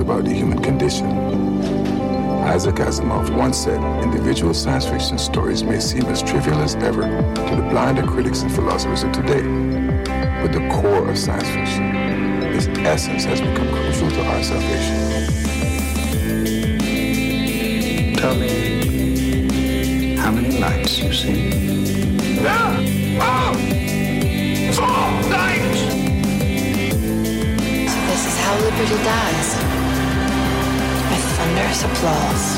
about the human condition. Isaac Asimov once said individual science fiction stories may seem as trivial as ever to the blinder critics and philosophers of today. But the core of science fiction, its essence, has become crucial to our salvation. Tell me how many lights you see. So this is how liberty dies. With thunderous applause.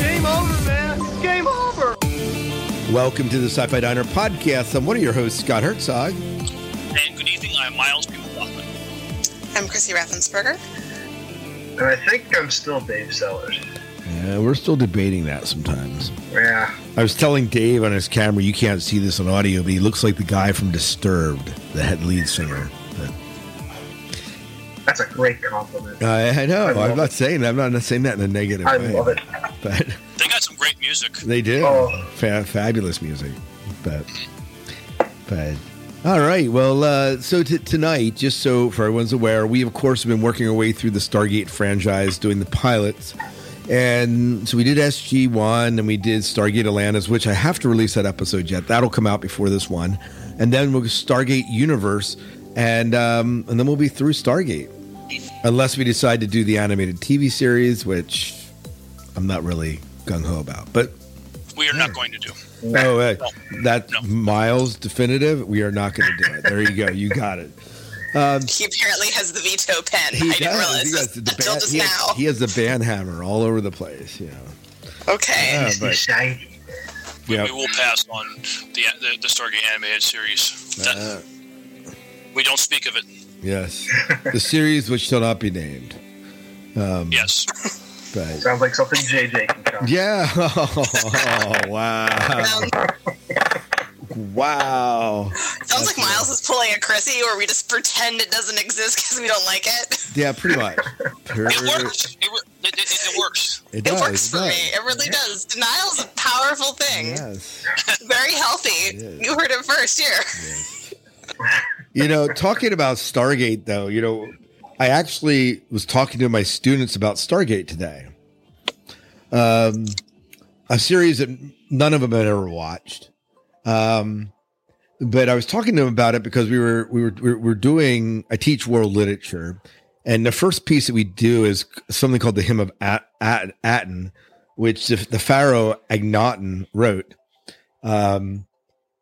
Game over, man. Game over. Welcome to the Sci-Fi Diner podcast. I'm one of your hosts, Scott Herzog. And good evening, I'm Miles P. McLaughlin. I'm Chrissy Raffensperger. And I think I'm still Dave Sellers. Yeah, we're still debating that sometimes. Yeah. I was telling Dave on his camera, you can't see this on audio, but he looks like the guy from Disturbed, the head lead singer. But, That's a great compliment. I, I know. I I'm not it. saying that. I'm not saying that in a negative I way. love it. But They got some great music. they do. Oh. Fa- fabulous music. But, but. All right. Well, uh, so t- tonight, just so for everyone's aware, we of course have been working our way through the Stargate franchise, doing the pilots, and so we did SG One, and we did Stargate Atlantis, which I have to release that episode yet. That'll come out before this one, and then we'll go Stargate Universe, and um, and then we'll be through Stargate, unless we decide to do the animated TV series, which I'm not really gung ho about, but We are not going to do. no, uh, No. that No. Miles definitive. We are not going to do it. There you go. You got it. Um, He apparently has the veto pen. he I didn't does. realize He, this has the until ban- just he, now. has, he has the band hammer all over the place. You know. okay. Yeah, but shiny. yeah. We will pass on the the, the Stargate animated series. That- Uh, we don't speak of it. Yes, the series which shall not be named. Um, Yes. but Sounds like something JJ can come. yeah. Oh, wow. Wow. sounds like Miles is pulling a Chrissy, or we just pretend it doesn't exist because we don't like it. Yeah, pretty much. Per- It works. It, it, it, it works. It It does. works for does. me. It really does. Denial's a powerful thing. Yes. Very healthy. You heard it first here. You know, talking about Stargate, though, you know, I actually was talking to my students about Stargate today. Um, a series that none of them had ever watched. Um, but I was talking to them about it because we were we were we were, doing. I teach world literature, and the first piece that we do is something called the Hymn of At, At, Aten, which the, the pharaoh Akhnaton wrote. Um,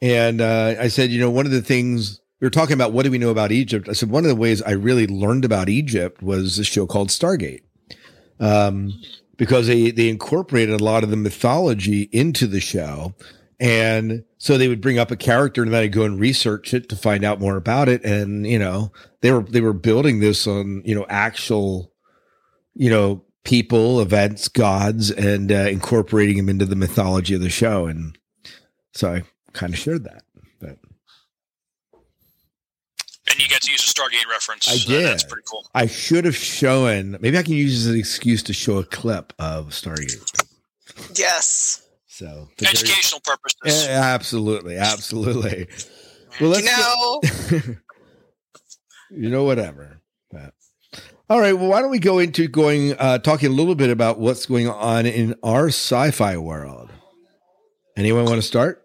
and uh, I said, you know, one of the things we were talking about, what do we know about Egypt? I said, one of the ways I really learned about Egypt was a show called Stargate. Um, because they, they incorporated a lot of the mythology into the show. And so they would bring up a character and then I'd go and research it to find out more about it. And, you know, they were, they were building this on, you know, actual, you know, people, events, gods, and uh, incorporating them into the mythology of the show. And so I kind of shared that. But And you get to use a Stargate reference. I So That's pretty cool. I should have shown. Maybe I can use as an excuse to show a clip of Stargate. Yes. So but there- Educational purposes. Yeah, absolutely, absolutely. Well, let's You know, go- you know, whatever. But, all right. Well, why don't we go into going uh, talking a little bit about what's going on in our sci-fi world? Anyone want to start?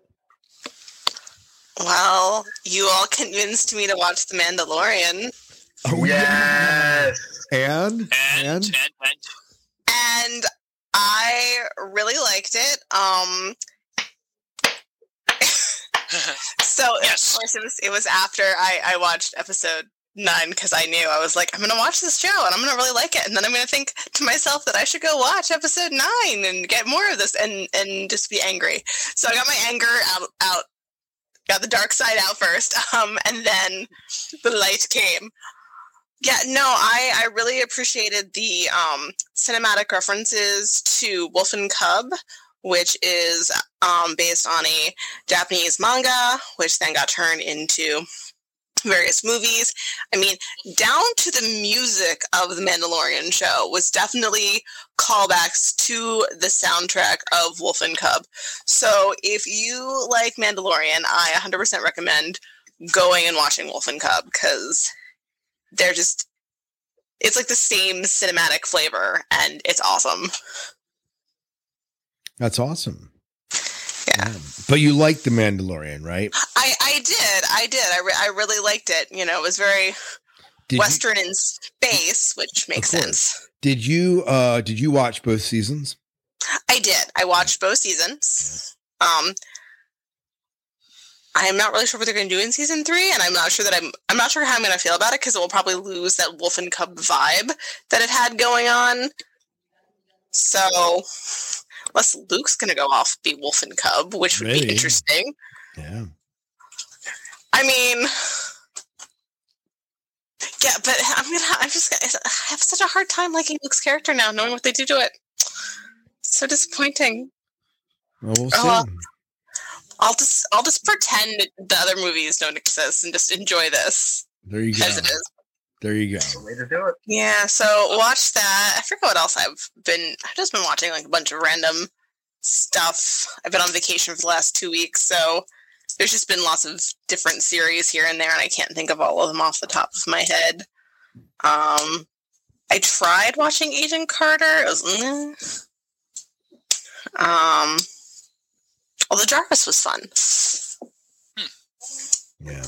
Well, you all convinced me to watch The Mandalorian. Oh, Yes. And and, and and, and, and I really liked it. Um, so Yes. of course it was it was after I, I watched episode nine because I knew I was like I'm gonna watch this show and I'm gonna really like it and then I'm gonna think to myself that I should go watch episode nine and get more of this and and just be angry. So I got my anger out out got the dark side out first um and then the light came. Yeah, no, I, I really appreciated the um, cinematic references to Wolf and Cub, which is um, based on a Japanese manga, which then got turned into various movies. I mean, down to the music of the Mandalorian show was definitely callbacks to the soundtrack of Wolf and Cub. So if you like Mandalorian, I 100% recommend going and watching Wolf and Cub because they're just it's like the same cinematic flavor and it's awesome. That's awesome. Yeah. But you like the Mandalorian, right? I I did. I did. I, re- I really liked it. You know, it was very Did western in space, which makes sense. Did you uh did you watch both seasons? I did. I watched both seasons. Um I am not really sure what they're going to do in season three, and I'm not sure that I'm. I'm not sure how I'm going to feel about it because it will probably lose that wolf and cub vibe that it had going on. So, unless Luke's going to go off be wolf and cub, which would Maybe. be interesting. Yeah. I mean, yeah, but I'm gonna. I'm just. Gonna, I have such a hard time liking Luke's character now, knowing what they do to it. So disappointing. Well, we'll see. Oh, well. I'll just. I'll just pretend the other movies don't exist and just enjoy this there you go. as it is. There you go. The way to do it. Yeah. So watch that. I forget what else I've been. I've just been watching like a bunch of random stuff. I've been on vacation for the last two weeks, so there's just been lots of different series here and there, and I can't think of all of them off the top of my head. Um, I tried watching Agent Carter. It was, mm. um, well, the Jarvis was fun. Yeah.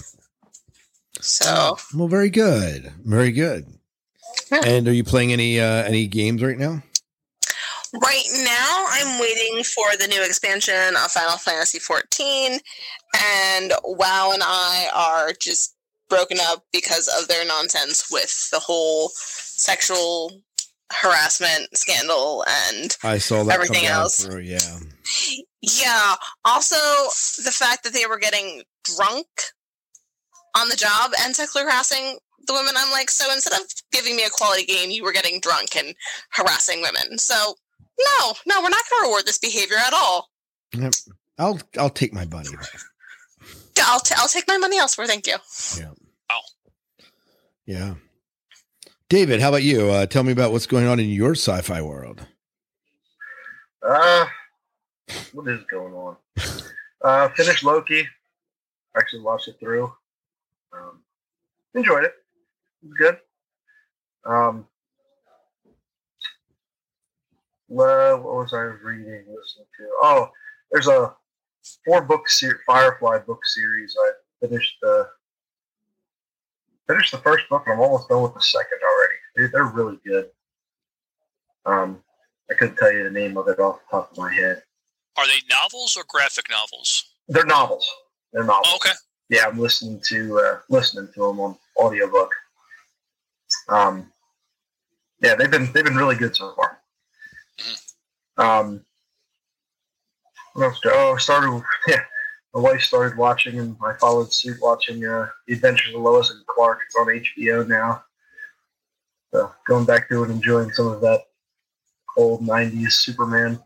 So Well, very good. Very good. Yeah. And are you playing any uh any games right now? right now, I'm waiting for the new expansion of Final Fantasy XIV, and WoW and I are just broken up because of their nonsense with the whole sexual harassment scandal and I saw that Everything else. through, yeah. Yeah. Also, the fact that they were getting drunk on the job and sexually harassing the women. I'm like, so instead of giving me a quality game, you were getting drunk and harassing women. So, no, no, we're not going to reward this behavior at all. Yep. I'll I'll take my money. I'll, t- I'll take my money elsewhere. Thank you. Yeah. Wow. Yeah. David, how about you? Uh, tell me about what's going on in your sci-fi world. Uh, what is going on? Uh, finished Loki. Actually watched it through. Um, enjoyed it. It was good. Um, well, what was I reading, listening to? Oh, there's a four book ser- Firefly book series. I finished the finished the first book, and I'm almost done with the second already. Dude, they're really good. Um, I couldn't tell you the name of it off the top of my head. Are they novels or graphic novels? They're novels. They're novels. Oh, okay. Yeah, I'm listening to uh, listening to them on audiobook. Um, yeah, they've been they've been really good so far. Um, what else? Oh, started. Yeah, my wife started watching, and I followed suit watching uh, The Adventures of Lois and Clark. It's on HBO now. So going back to it, enjoying some of that old '90s Superman.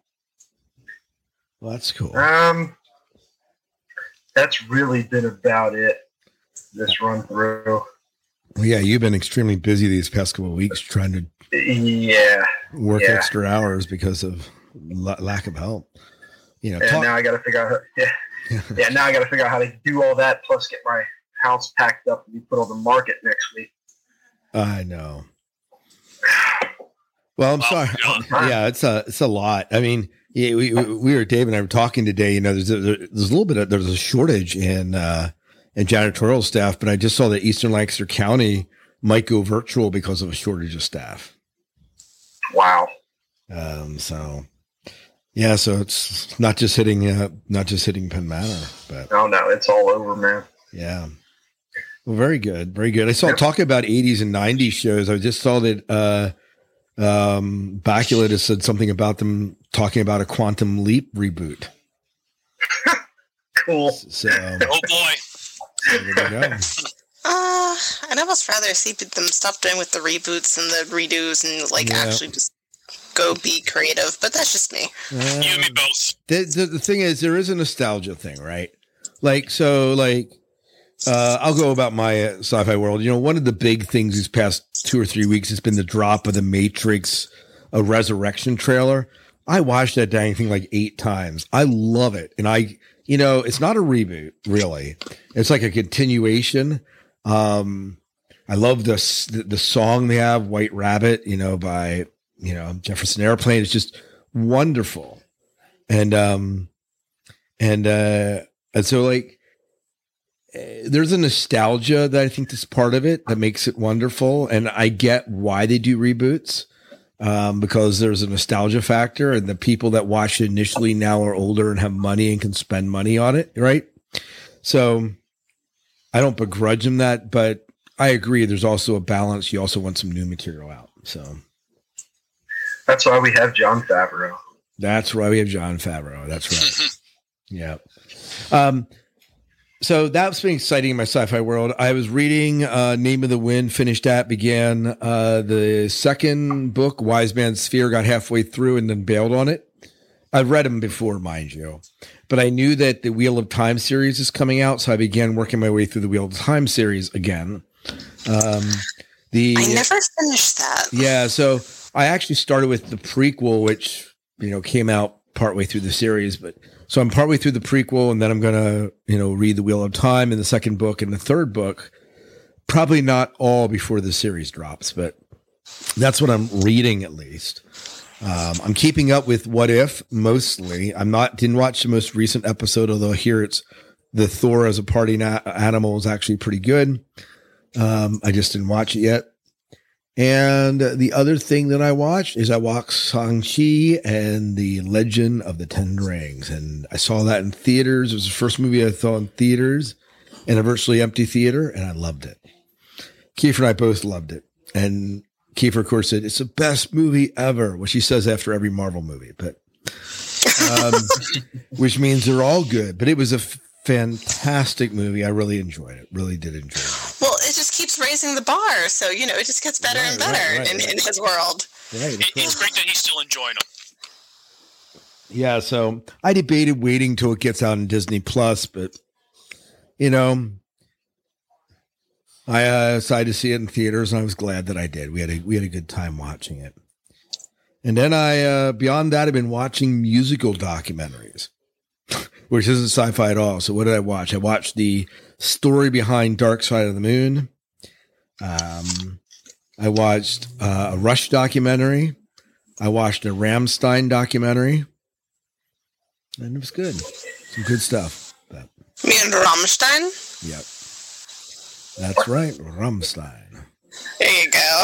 Well, that's cool. Um, that's really been about it. This run through. Well, yeah, you've been extremely busy these past couple of weeks trying to Yeah, work Yeah. extra hours because of la- lack of help. You know, and talk- now I got to figure out. How, yeah, yeah. Now I got to figure out how to do all that, plus get my house packed up and be put on the market next week. I know. Well, I'm Wow, sorry. John. Yeah, it's a it's a lot. I mean, yeah, we, we we were Dave and I were talking today. You know, there's a, there's a little bit of there's a shortage in uh, in janitorial staff, but I just saw that Eastern Lancaster County might go virtual because of a shortage of staff. Wow. Um, so yeah, so it's not just hitting uh, not just hitting Penn Manor, but Oh no, it's all over, man. Yeah. Well, very good. Very good. I saw Yeah. talking about 80s and 90s shows. I just saw that uh um Bakula has said something about them talking about a quantum leap reboot. Cool. So, Oh boy. so there we go. Uh, I'd almost rather see them stop doing with the reboots and the redos and like Yeah. actually just go be creative. But that's just me. You and me Um, both. the, the, the thing is there is a nostalgia thing right like so like uh i'll go about my uh, sci-fi world. You know one of the big things these past two or three weeks has been the drop of the matrix a resurrection trailer. I watched that dang thing like eight times. I love it. And i you know it's not a reboot really. It's like a continuation. Um I love the s- the the song they have, White Rabbit, you know, by you know Jefferson Airplane. It's just wonderful, and um, and uh, and so like there's a nostalgia that I think is part of it that makes it wonderful, and I get why they do reboots um, because there's a nostalgia factor, and the people that watched it initially now are older and have money and can spend money on it, right? So I don't begrudge them that, but I agree. There's also a balance. You also want some new material out, so That's why we have Jon Favreau. that's why we have Jon Favreau. That's right. yeah. Um, so that's been exciting in my sci-fi world. I was reading uh, Name of the Wind, finished that, began uh, the second book, Wise Man's Fear, got halfway through and then bailed on it. I've read them before, mind you, but I knew that the Wheel of Time series is coming out, so I began working my way through the Wheel of Time series again. Um, the I never finished that. yeah, so I actually started with the prequel, which you know came out partway through the series, but so I'm partway through the prequel, and then I'm gonna you know read the Wheel of Time in the second book and the third book. Probably not all before the series drops, but that's what I'm reading at least. Um, I'm keeping up with What If mostly. I'm not didn't watch the most recent episode, although hear it's the Thor as a party na- animal is actually pretty good. Um, I just didn't watch it yet. And the other thing that I watched is I watched Shang-Chi and the Legend of the Ten Rings. And I saw that in theaters. It was the first movie I saw in theaters in a virtually empty theater, and I loved it. Kiefer and I both loved it. And Kiefer, of course, said, it's the best movie ever, which he says after every Marvel movie, but um, which means they're all good. But it was a f- fantastic movie. I really enjoyed it. Really did enjoy it. Well, it just keeps raising the bar, so you know it just gets better and Right, right, better right, in, right. in his world. Right. It, it's great that he's still enjoying them. Yeah, so I debated waiting till it gets out on Disney Plus, but you know, I uh, decided to see it in theaters, and I was glad that I did. We had a we had a good time watching it. And then I, uh, beyond that, I've been watching musical documentaries, which isn't sci-fi at all. So what did I watch? I watched the story behind Dark Side of the Moon. Um, I watched uh, a Rush documentary. I watched a Rammstein documentary and it was good. Some good stuff. But, Me and Rammstein. yep, that's right, Rammstein. There you go.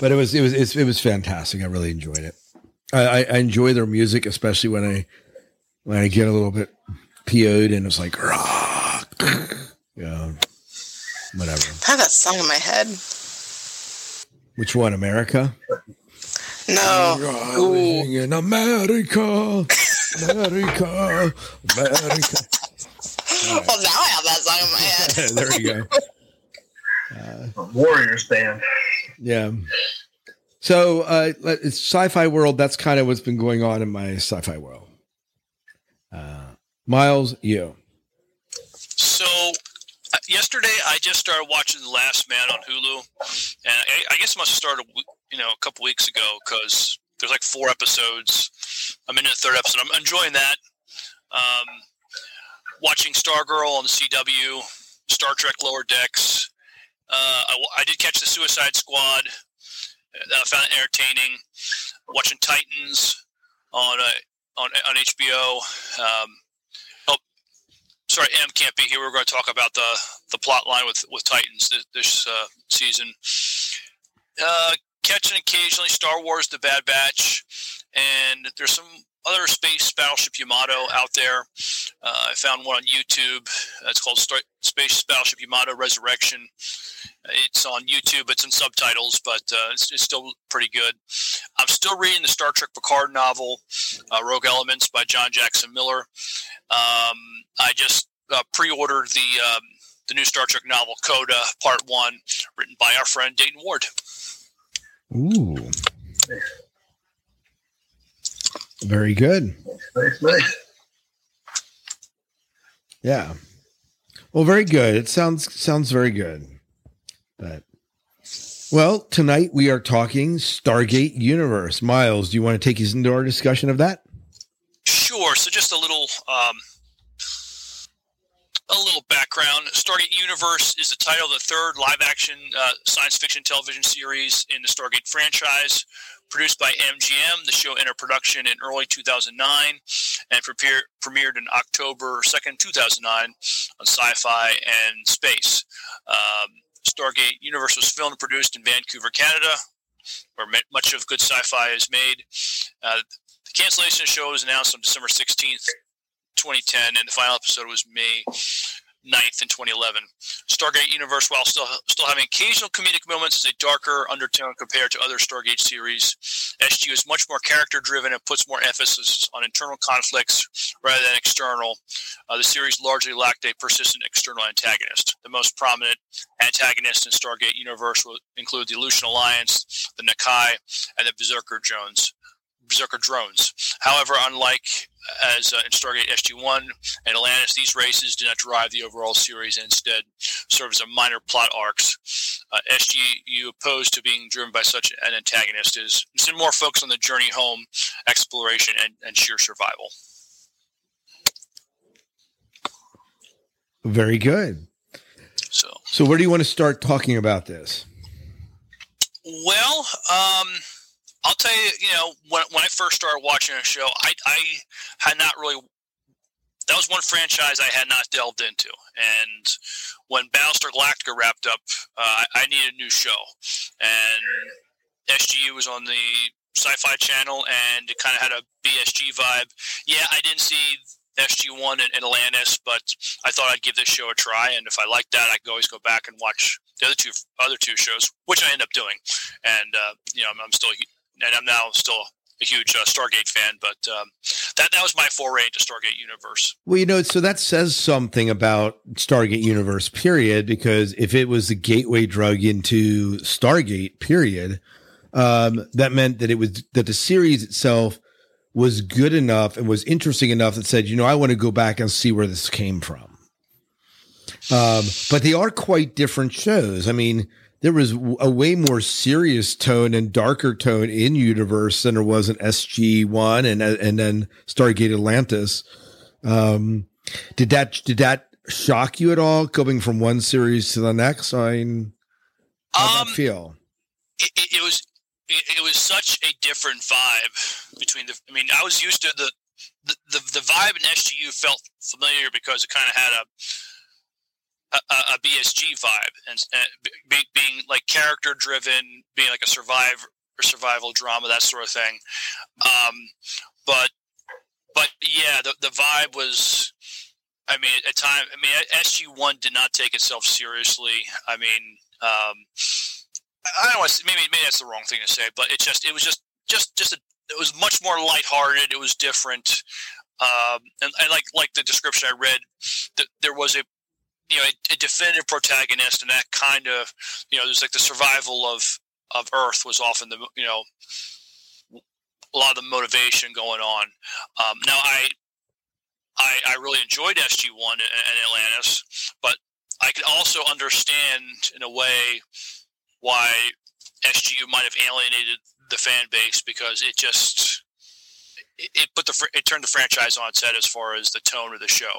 But it was it was it's, it was fantastic. I really enjoyed it. I, I, enjoy their music, especially when I when I get a little bit PO'd and it's like rock, yeah, whatever. I have that song in my head. Which one, America? No. Rising in America, America, America. Well, now I have that song in my head. there you go. Warriors band. Yeah. So uh, it's sci-fi world. That's kind of what's been going on in my sci-fi world. Uh, Miles, you. So uh, yesterday, I just started watching The Last Man on Hulu, and I, I guess it must have started, you know, a couple weeks ago because there's like four episodes. I'm in the third episode. I'm enjoying that. Um, watching Stargirl on the CW, Star Trek Lower Decks. Uh, I, I did catch the Suicide Squad. Uh, I found it entertaining. Watching Titans on uh, on on HBO. Um, sorry, M can't be here. We're going to talk about the the plot line with with Titans this, this uh, season. Uh, catching occasionally Star Wars: The Bad Batch, and there's some other space battleship Yamato out there. Uh, I found one on YouTube. Uh, it's called Space Battleship Yamato Resurrection. It's on YouTube. It's in subtitles, but uh, it's, it's still pretty good. I'm still reading the Star Trek Picard novel, uh, Rogue Elements by John Jackson Miller. Um, I just uh, pre-ordered the um, the new Star Trek novel Coda Part One, written by our friend Dayton Ward. Ooh. Very good. Nice, nice. Yeah. Well, very good. It sounds sounds very good. But well, tonight we are talking Stargate Universe. Miles, do you want to take us into our discussion of that? Sure. So just a little um, a little background. Stargate Universe is the title of the third live-action uh, science fiction television series in the Stargate franchise. Produced by MGM, the show entered production in early 2009 and premiered, in October 2nd, 2009 on Sci-Fi and Space. Um, Stargate Universe was filmed and produced in Vancouver, Canada, where much of good sci-fi is made. Uh, the cancellation of the show was announced on December 16th, 2010, and the final episode was May 9th in 2011. Stargate Universe, while still still having occasional comedic moments, is a darker undertone compared to other Stargate series. SG is much more character driven and puts more emphasis on internal conflicts rather than external. Uh, the series largely lacked a persistent external antagonist. The most prominent antagonists in Stargate Universe will include the Lucian Alliance, the Nakai, and the Berserker drones. Berserker drones. However, unlike as uh, in Stargate SG-1 and Atlantis, these races do not drive the overall series and instead serve as a minor plot arcs. Uh, SGU opposed to being driven by such an antagonist is more focused on the journey home, exploration, and, and sheer survival. Very good. So, so where do you want to start talking about this? Well, um, I'll tell you, you know, when, when I first started watching a show, I, I had not really. That was one franchise I had not delved into, and when Battlestar Galactica wrapped up, uh, I needed a new show, and SGU was on the Sci-Fi Channel, and it kind of had a BSG vibe. Yeah, I didn't see SG1 and, Atlantis, but I thought I'd give this show a try, and if I liked that, I could always go back and watch the other two other two shows, which I end up doing. And uh, you know, I'm, I'm still and I'm now still a huge uh, Stargate fan, but um, that that was my foray into Stargate Universe. Well, you know, so that says something about Stargate Universe, period. Because if it was the gateway drug into Stargate, period, um, that meant that it was that the series itself was good enough and was interesting enough that said, you know, I want to go back and see where this came from. Um, but they are quite different shows. I mean, there was a way more serious tone and darker tone in universe than there was in SG one and and then Stargate Atlantis. Um, did that did that shock you at all going from one series to the next? I mean, how um, that feel? It, it, was it, it, was such a different vibe between the. I mean, I was used to the the the, the vibe in SGU felt familiar because it kind of had a a, a BSG vibe and, and be, being like character driven, being like a survival or survival drama, that sort of thing. Um, but but yeah, the the vibe was. I mean, at time, I mean, SG one did not take itself seriously. I mean, um, I don't want maybe maybe that's the wrong thing to say, but it just it was just just just a, it was much more lighthearted. It was different, um, and, and like like the description I read, th- there was a you know a, a, definitive protagonist and that kind of you know there's like the survival of of earth was often the you know a lot of the motivation going on. Um, now I, I i really enjoyed sg1 and, and atlantis but i could also understand in a way why sgu might have alienated the fan base because it just it, put the it turned the franchise on its head as far as the tone of the show.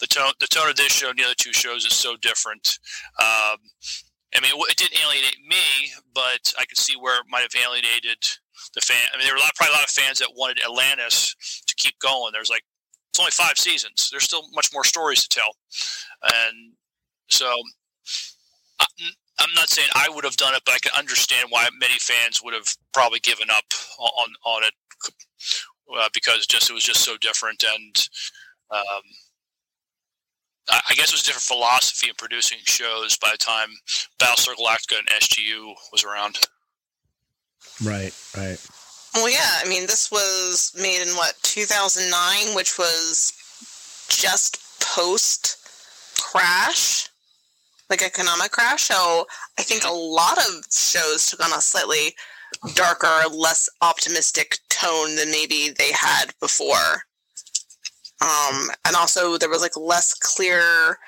The tone the tone of this show and the other two shows is so different. Um, I mean, it didn't alienate me, but I could see where it might have alienated the fan. I mean, there were a lot, probably a lot of fans that wanted Atlantis to keep going. There's like it's only five seasons. There's still much more stories to tell, and so I'm not saying I would have done it, but I can understand why many fans would have probably given up on on it uh, because just it was just so different and um, I guess it was a different philosophy in producing shows by the time Battlestar Galactica and SGU was around. Right, right. Well, yeah. I mean, this was made in what 2009, which was just post crash, like economic crash. So I think a lot of shows took on a slightly darker, less optimistic tone than maybe they had before. Um, and also there was like less clear,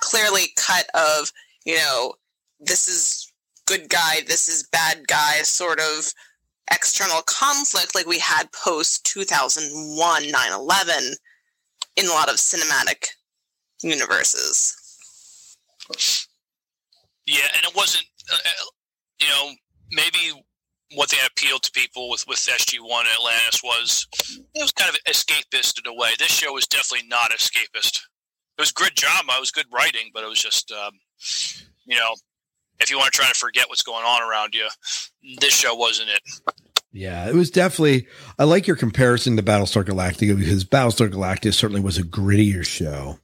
clearly cut of, you know, this is good guy, this is bad guy sort of external conflict like we had post 2001 9-11 in a lot of cinematic universes. Yeah, and it wasn't, uh, uh you know, maybe what they appealed to people with with SG One Atlantis was it was kind of escapist in a way. This show was definitely not escapist. It was good drama, it was good writing, but it was just, um, you know, if you want to try to forget what's going on around you, this show wasn't it. Yeah, it was definitely. I like your comparison to Battlestar Galactica because Battlestar Galactica certainly was a grittier show,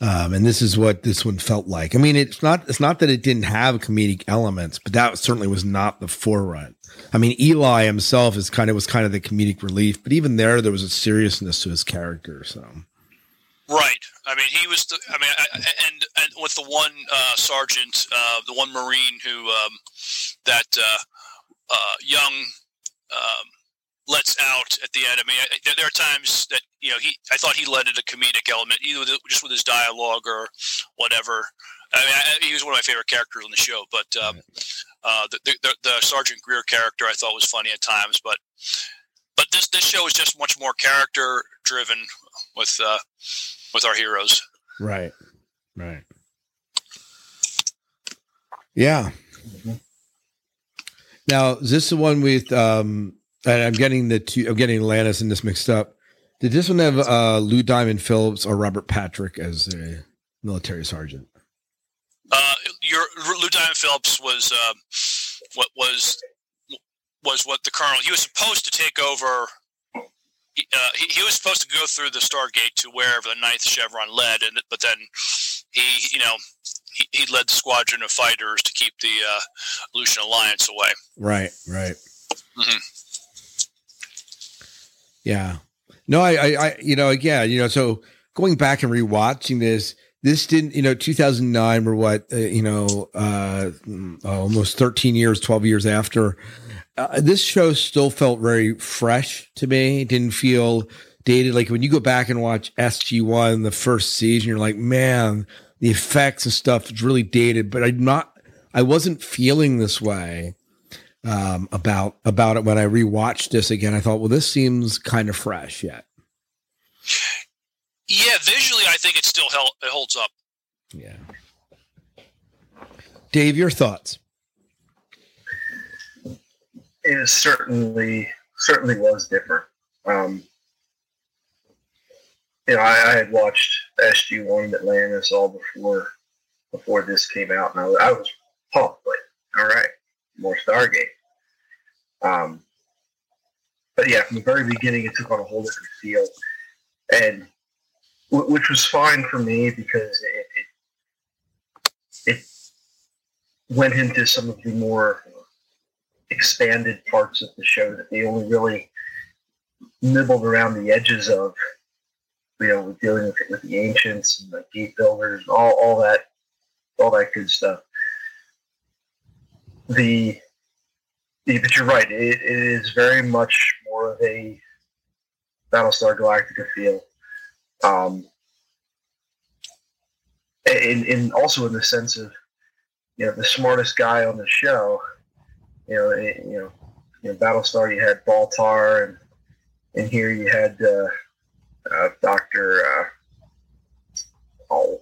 um, and this is what this one felt like. I mean, it's not. It's not that it didn't have comedic elements, but that certainly was not the forefront. I mean, Eli himself is kind of was kind of the comedic relief, but even there, there was a seriousness to his character. So, right. I mean, he was. The, I mean, I, and and with the one uh, sergeant, uh, the one marine who um, that uh, uh young um, lets out at the end. I mean, I, there are times that you know he. I thought he led it a comedic element, either with, just with his dialogue or whatever. I mean, I, he was one of my favorite characters on the show. But um, uh, the, the, the Sergeant Greer character I thought was funny at times, but but this this show is just much more character driven with uh, with our heroes. Right. Right. Yeah. Mm-hmm. Now, is this the one with um and I'm getting the two I'm getting Atlantis and this mixed up. Did this one have uh Lou Diamond Phillips or Robert Patrick as a military sergeant? Uh your Lou Diamond Phillips was uh, what was was what the colonel he was supposed to take over uh, he, he, was supposed to go through the Stargate to wherever the ninth chevron led, and but then he, you know, he, he led the squadron of fighters to keep the uh, Lucian Alliance away. Right, right. Mm-hmm. Yeah. No, I, I, I, you know, again, you know, so going back and rewatching this, this didn't, you know, 2009 or what, uh, you know, uh, almost 13 years, 12 years after. Uh, this show still felt very fresh to me. It didn't feel dated. Like when you go back and watch SG1, the first season, you're like, man, the effects and stuff is really dated, but I'm not, I wasn't feeling this way um, about about it when I rewatched this again. I thought, well, this seems kind of fresh yet. Yeah, visually, think it still held, it holds up. Yeah. Dave, your thoughts? It certainly certainly was different. Um, you know, I, I had watched SG One Atlantis all before before this came out, and I, was, I was pumped. Like, all right, more Stargate. Um, but yeah, from the very beginning, it took on a whole different feel, and which was fine for me because it, it, it went into some of the more expanded parts of the show that they only really nibbled around the edges of you know, dealing with, with the ancients and the gate builders, all, all that, all that good stuff. The, the but you're right. It, it is very much more of a Battlestar Galactica feel. Um, and, and also in the sense of, you know, the smartest guy on the show, you know, it, you know, you know, Battlestar, you had Baltar, and and here you had uh, uh, Doctor. Uh, oh,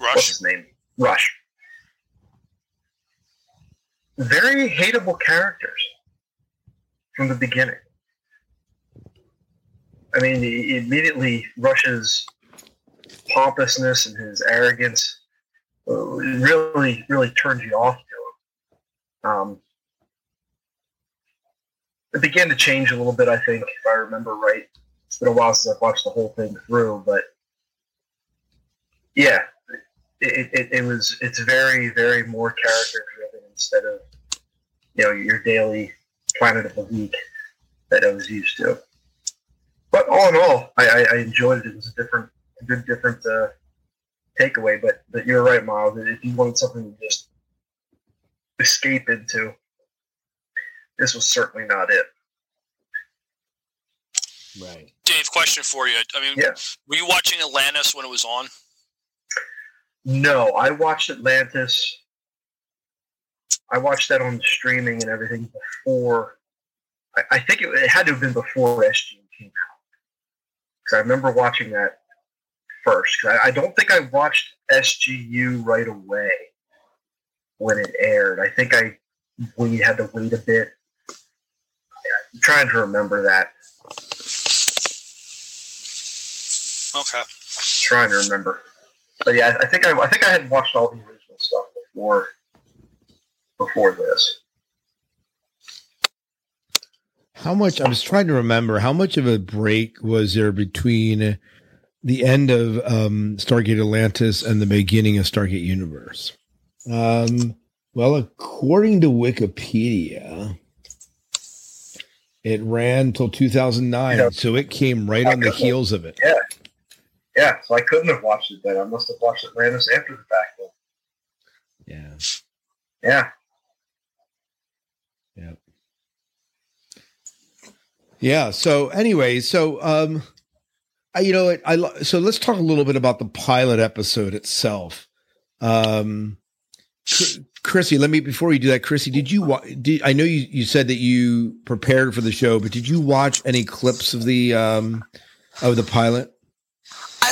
Rush. What's his name? Rush. Very hateable characters from the beginning. I mean, he immediately Rush's pompousness and his arrogance uh, really, really turns you off to him. Um, it began to change a little bit, I think, if I remember right, it's been a while since I've watched the whole thing through, but yeah, it, it, it was it's very very more character driven instead of you know your daily planet of the week that I was used to. But all in all, I, I, I enjoyed it. It was a different, a good different uh, takeaway. But but you're right, Miles. If you wanted something to just escape into, this was certainly not it. Right. Dave, question for you. I mean, yeah. were you watching Atlantis when it was on? No, I watched Atlantis. I watched that on streaming and everything before. I, I think it, it, had to have been before SG came out. Because I remember watching that first. I, I don't think I watched SGU right away when it aired. I think I we had to wait a bit. I'm trying to remember that. Okay. trying to remember. But yeah, I think I, I think I had watched all the original stuff before before this. How much? I was trying to remember how much of a break was there between the end of um, Stargate Atlantis and the beginning of Stargate Universe. Um, well, according to Wikipedia, it ran till 2009, Yeah. so it came right on the heels of it. Yeah, yeah. So I couldn't have watched it then. I must have watched Atlantis after the fact. Then. Yeah. Yeah. Yeah. So anyway, so um, I, you know, I lo- so let's talk a little bit about the pilot episode itself. Um, Chr- Chrissy, let me before you do that, Chrissy, did you wa- did I know you you said that you prepared for the show, but did you watch any clips of the um of the pilot?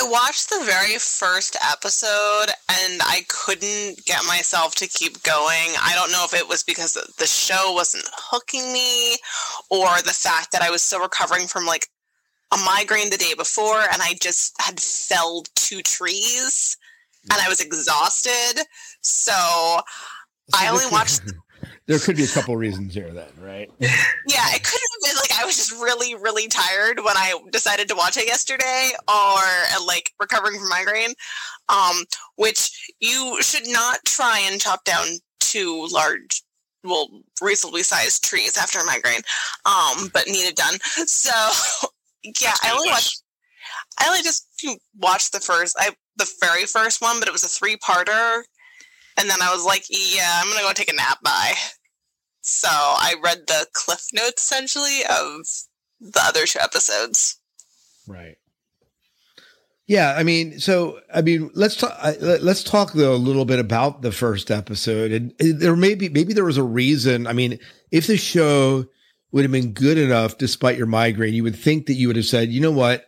I watched the very first episode and I couldn't get myself to keep going. I don't know if it was because the show wasn't hooking me or the fact that I was still recovering from like a migraine the day before and I just had felled two trees and I was exhausted. So I only watched There could be a couple reasons here, then, right? yeah, it could have been like I was just really, really tired when I decided to watch it yesterday, or uh, like recovering from migraine. Um, which you should not try and chop down two large, well, reasonably sized trees after a migraine. Um, but need it done. So yeah, I only watched. I only just watched the first, I the very first one, but it was a three parter. And then I was like, yeah, I'm gonna go take a nap. Bye. So I read the cliff notes essentially of the other two episodes. Right. Yeah, I mean, so I mean, let's talk. Let- Let's talk though a little bit about the first episode, and there may be maybe there was a reason. I mean, if the show would have been good enough despite your migraine, you would think that you would have said, you know what,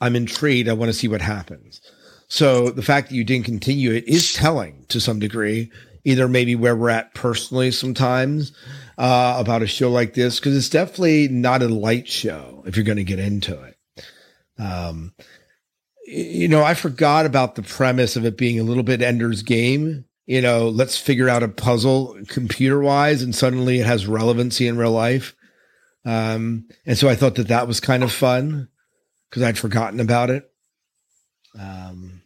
I'm intrigued. I want to see what happens. So the fact that you didn't continue it is telling to some degree, either maybe where we're at personally sometimes uh, about a show like this, because it's definitely not a light show if you're going to get into it. Um, you know, I forgot about the premise of it being a little bit Ender's Game. You know, let's figure out a puzzle computer wise, and suddenly it has relevancy in real life. Um, and so I thought that that was kind of fun because I'd forgotten about it. Um,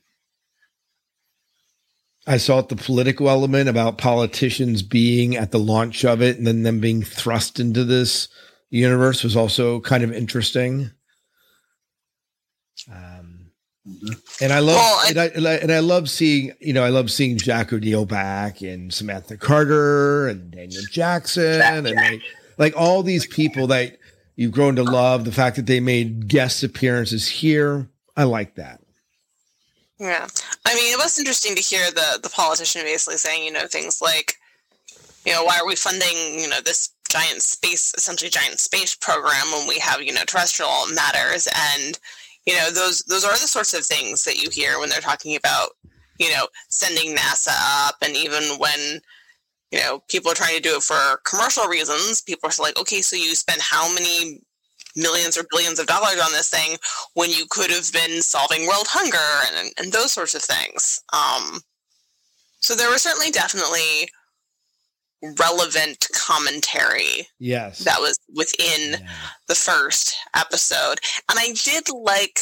I saw the political element about politicians being at the launch of it and then them being thrust into this universe was also kind of interesting. Um, and I love Well, I- and, I, and I love seeing you know I love seeing Jack O'Neill back and Samantha Carter and Daniel Jackson and like like all these people that you've grown to love. The fact that they made guest appearances here, I like that. Yeah. I mean, it was interesting to hear the, the politician basically saying, you know, things like, you know, why are we funding, you know, this giant space, essentially giant space program when we have, you know, terrestrial matters? And, you know, those those are the sorts of things that you hear when they're talking about, you know, sending NASA up and even when you know, people are trying to do it for commercial reasons. People are like, okay, so you spend how many millions or billions of dollars on this thing when you could have been solving world hunger and, and those sorts of things. Um, so there was certainly definitely relevant commentary Yes. that was within Yeah. the first episode. And I did like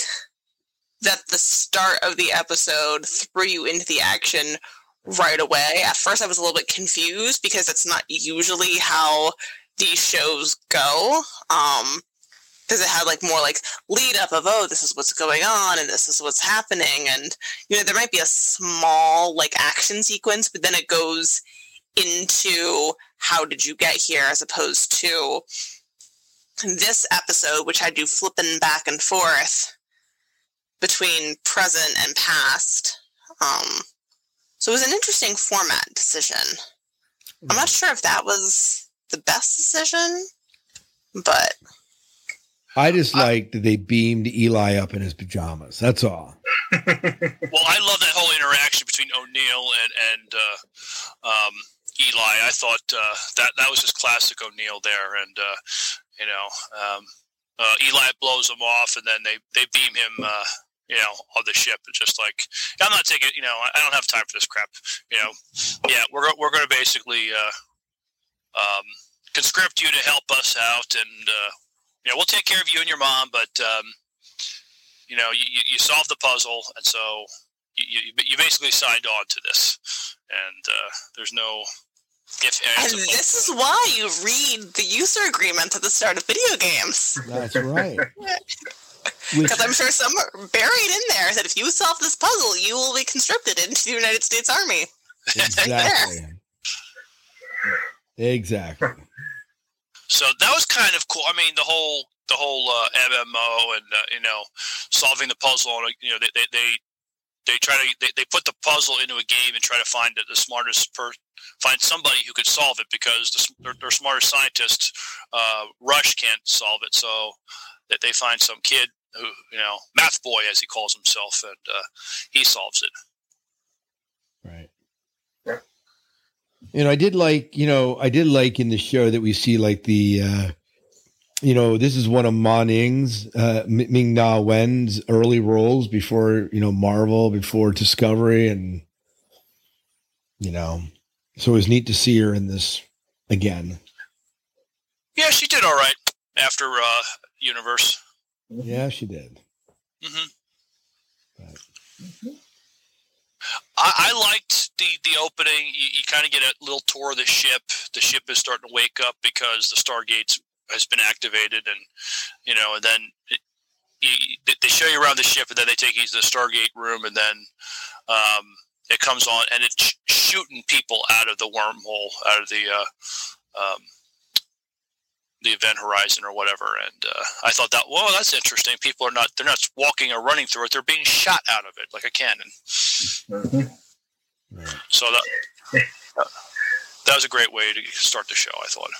that the start of the episode threw you into the action right away. At first, I was a little bit confused because it's not usually how these shows go. Um, because it had like more like lead up of oh this is what's going on and this is what's happening and you know there might be a small like action sequence but then it goes into how did you get here? as opposed to this episode which had you flipping back and forth between present and past. Um so it was an interesting format decision. I'm not sure if that was the best decision but I just like that they beamed Eli up in his pajamas. That's all. well, I love that whole interaction between O'Neill and and uh, um, Eli. I thought uh, that that was just classic O'Neill there, and uh, you know, um, uh, Eli blows him off, and then they they beam him. Uh, you know, on the ship. It's just like I'm not taking. You know, I don't have time for this crap. You know, yeah, we're we're going to basically uh, um, conscript you to help us out, and uh, you know, we'll take care of you and your mom, but um, you know, you, you solve the puzzle, and so you, you, you basically signed on to this, and uh, there's no if and this is why you read the user agreement at the start of video games. That's right. Because I'm sure some buried in there that if you solve this puzzle, you will be conscripted into the United States Army. Exactly. exactly. So that was kind of cool. I mean, the whole the whole uh, MMO and uh, you know solving the puzzle. And, you know, they they they, they try to they, they put the puzzle into a game and try to find the, the smartest per find somebody who could solve it because the, their, their smartest scientist uh, Rush can't solve it. So that they find some kid who you know math boy as he calls himself and uh, he solves it. Right. You know, I did like, you know, I did like in the show that we see like the, uh, you know, this is one of Ma Ning's, uh, Ming Na Wen's early roles before, you know, Marvel, before Discovery. And, you know, so it was neat to see her in this again. Yeah, she did all right after uh, Universe. Yeah, she did. Mm-hmm. Right. I, I, liked the the opening. You, you kind of get a little tour of the ship. The ship is starting to wake up because the Stargates has been activated, and you know, and then it, you, they show you around the ship, and then they take you to the Stargate room, and then um, it comes on, and it's shooting people out of the wormhole, out of the uh, um, the event horizon or whatever. And uh, I thought that, well, that's interesting. People are not, they're not walking or running through it. They're being shot out of it like a cannon. Mm-hmm. So that, that was a great way to start the show, I thought.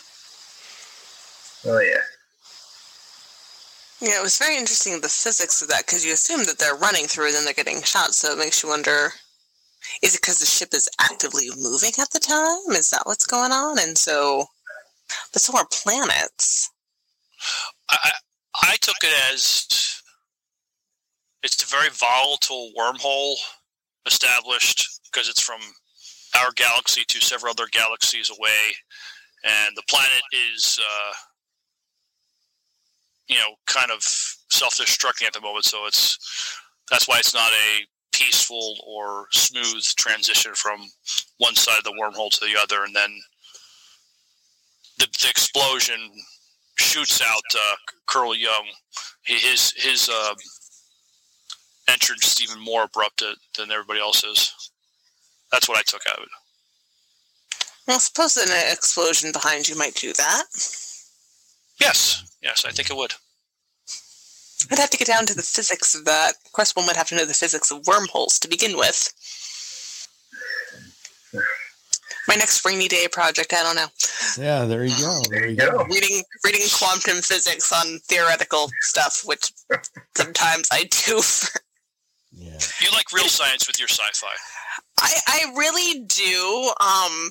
Oh, yeah. Yeah, it was very interesting the physics of that because you assume that they're running through and then they're getting shot. So it makes you wonder is it because the ship is actively moving at the time? Is that what's going on? And so but so are planets. I, I took it as it's a very volatile wormhole established because it's from our galaxy to several other galaxies away, and the planet is, uh, you know, kind of self-destructing at the moment. So it's that's why it's not a peaceful or smooth transition from one side of the wormhole to the other, and then the, the explosion shoots out uh, Colonel Young. His his uh, entrance is even more abrupt than everybody else's. That's what I took out of it. Well, suppose an explosion behind you might do that. Yes, yes, I think it would. I'd have to get down to the physics of that. Of course, one would have to know the physics of wormholes to begin with my next rainy day project. I don't know. Yeah, there you go. There you go. Reading reading quantum physics on theoretical stuff, which sometimes I do. For... Yeah. You like real science with your sci-fi. I I really do. Um,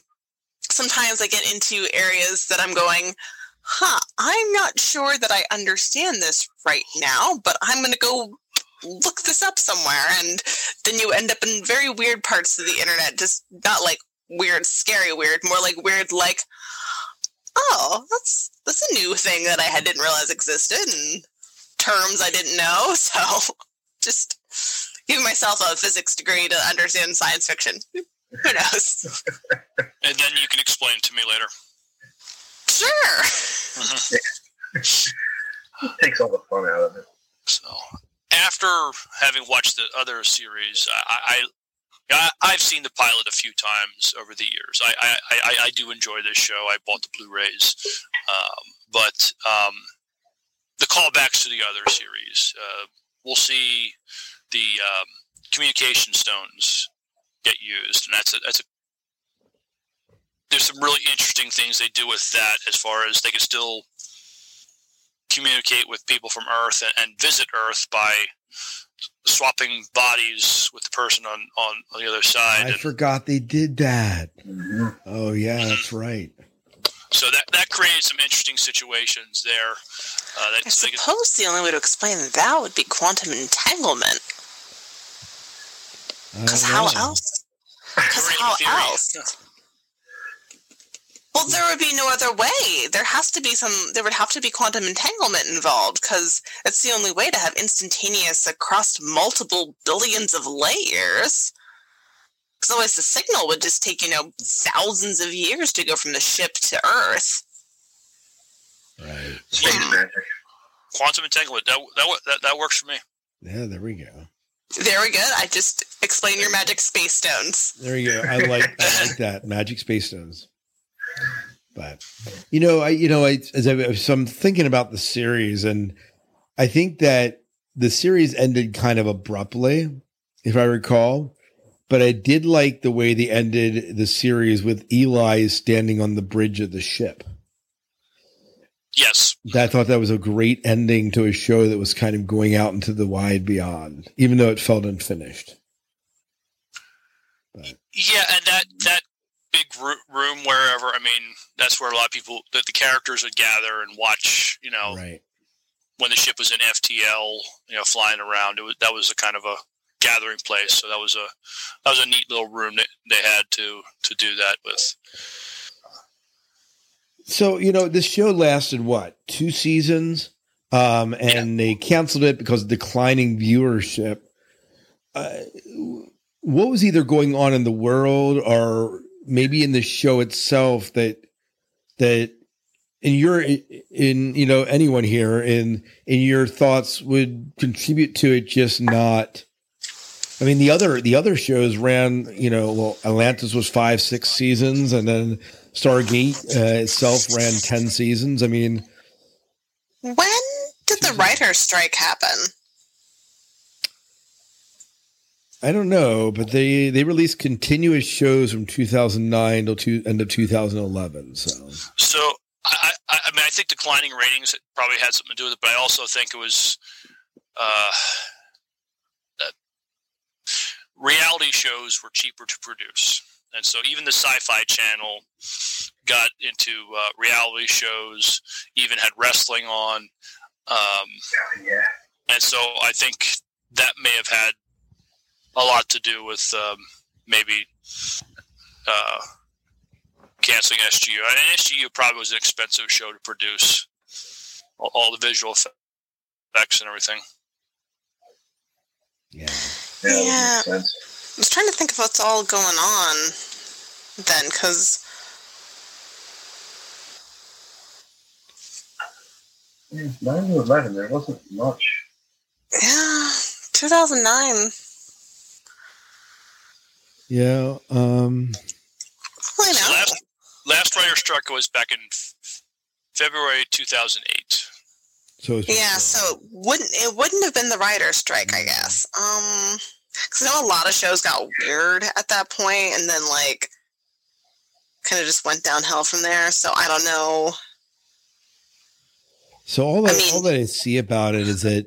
sometimes I get into areas that I'm going, huh? I'm not sure that I understand this right now, but I'm going to go look this up somewhere and then you end up in very weird parts of the internet just not like weird, scary weird, more like weird, like, oh, that's that's a new thing that I didn't realize existed, and terms I didn't know. So, just giving myself a physics degree to understand science fiction. Who knows? and then you can explain it to me later. Sure. Mm-hmm. Takes all the fun out of it. So, after having watched the other series, I, I, I've seen the pilot a few times over the years. I, I, I, I do enjoy this show. I bought the Blu-rays, um, but um, the callbacks to the other series, uh, we'll see the um, communication stones get used, and that's a, that's a there's some really interesting things they do with that as far as they can still communicate with people from Earth and, and visit Earth by swapping bodies with the person on on, on the other side. I And forgot they did that. Mhm. Oh yeah, that's right. so that that created some interesting situations there. Uh, that, I so they could- suppose the only way to explain that would be quantum entanglement. I Because how know. else? Because how theory. else? Well, there would be no other way. There has to be some. There would have to be quantum entanglement involved because it's the only way to have instantaneous across multiple billions of layers. Because otherwise, the signal would just take you know thousands of years to go from the ship to Earth. Right. Space magic. quantum entanglement that, that that that works for me. Yeah, there we go. Very good. I just explain your magic space stones. There you go. I like I like that magic space stones. But you know, I you know, I as I so I'm thinking about the series, and I think that the series ended kind of abruptly, if I recall. But I did like the way they ended the series with Eli standing on the bridge of the ship. Yes, I thought that was a great ending to a show that was kind of going out into the wide beyond, even though it felt unfinished. yeah, and that that big room wherever. I mean, that's where a lot of people, the, the characters would gather and watch. You know, Right. when the ship was in FTL, you know, flying around. It was that was a kind of a gathering place. So that was a that was a neat little room that they had to to do that with. So, you know, this show lasted what, two seasons? Um, and they canceled it because of declining viewership. Uh, what was either going on in the world or maybe in the show itself that, that in your, in, you know, anyone here in, in your thoughts would contribute to it just not, I mean, the other, the other shows ran, you know, well, Atlantis was five, six seasons and then, Stargate uh, itself ran 10 seasons. I mean, When did the writer's strike happen? I don't know, but they they released continuous shows from 2009 till two, end of 2011. So, So I, I, I mean, I think declining ratings probably had something to do with it, but I also think it was uh, that reality shows were cheaper to produce, and so even the Sci-Fi Channel got into uh, reality shows, even had wrestling on, um, Yeah. and so I think that may have had a lot to do with um, maybe. Uh, canceling SGU. And SGU probably was an expensive show to produce, all, all the visual effects and everything. yeah. Yeah. Yeah. I was trying to think of what's all going on then, because Yeah, Nine to eleven. There wasn't much. yeah, 2009. Yeah. Um, Well, you know, last, last writer strike was back in f- February 2008. So yeah. So it wouldn't it wouldn't have been the writer's strike, I guess. Um, because I know a lot of shows got weird at that point, and then like kind of just went downhill from there. So I don't know. So all that I mean- all that I see about it is that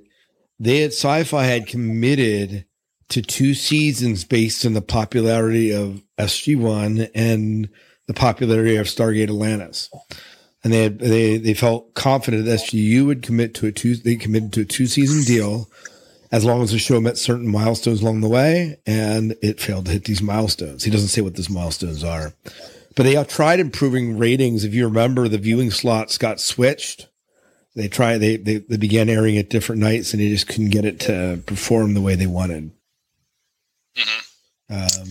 they at Sci-Fi had committed to two seasons based on the popularity of SG One and the popularity of Stargate Atlantis, and they had, they they felt confident that SGU would commit to a two they committed to a two season deal as long as the show met certain milestones along the way, and it failed to hit these milestones. He doesn't say what those milestones are, but they tried improving ratings. If you remember, the viewing slots got switched they try they, they they began airing at different nights and they just couldn't get it to perform the way they wanted Mhm. um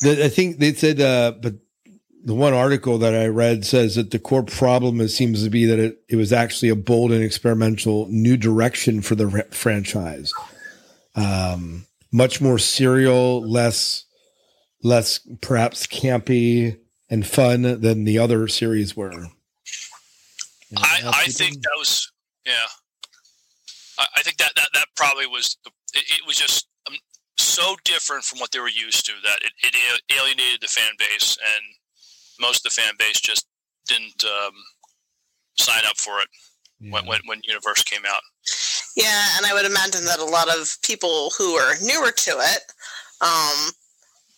the, i think they said uh but the one article that i read says that the core problem it seems to be that it, it was actually a bold and experimental new direction for the re- franchise. Um much more serial less less perhaps campy and fun than the other series were. I, I think that was, yeah. I, I think that, that, that probably was, the, it, it was just um, so different from what they were used to that it, it alienated the fan base, and most of the fan base just didn't um, sign up for it. when, when when Universe came out. Yeah, and I would imagine that a lot of people who are newer to it, um,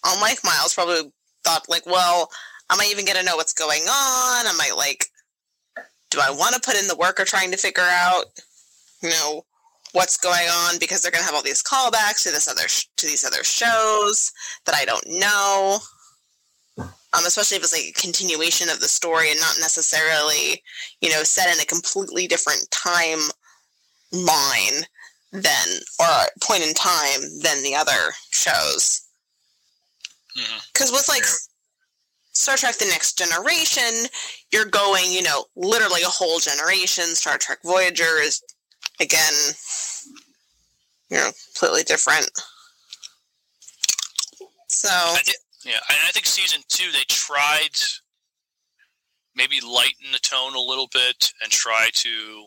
unlike Miles, probably thought like, well, am I even going to know what's going on? Am I like, do I want to put in the work of trying to figure out, you know, what's going on because they're going to have all these callbacks to this other sh- to these other shows that I don't know. Um, especially if it's like a continuation of the story and not necessarily, you know, set in a completely different time line than or point in time than the other shows. Because with like Star Trek: The Next Generation, you're going, you know, literally a whole generation. Star Trek Voyager is again, you know, completely different. So I thi- yeah, and I think season two they tried maybe lighten the tone a little bit and try to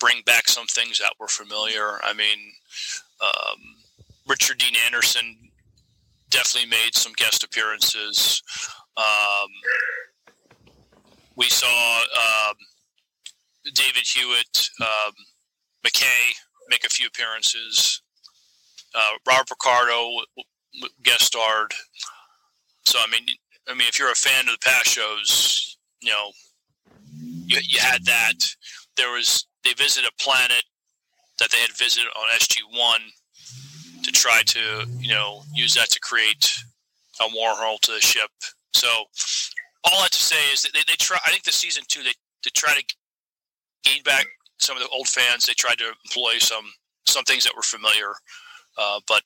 bring back some things that were familiar. I mean, um, Richard Dean Anderson definitely made some guest appearances. Um, we saw um, David Hewlett, um, McKay make a few appearances. Uh, Robert Picardo guest starred. So I mean, I mean, if you're a fan of the past shows, you know, you, you had that. There was they visited a planet that they had visited on SG One to try to you know use that to create a wormhole to the ship. So all that to say is that they, they try. I think the season two they to try to gain back some of the old fans. They tried to employ some some things that were familiar, uh, but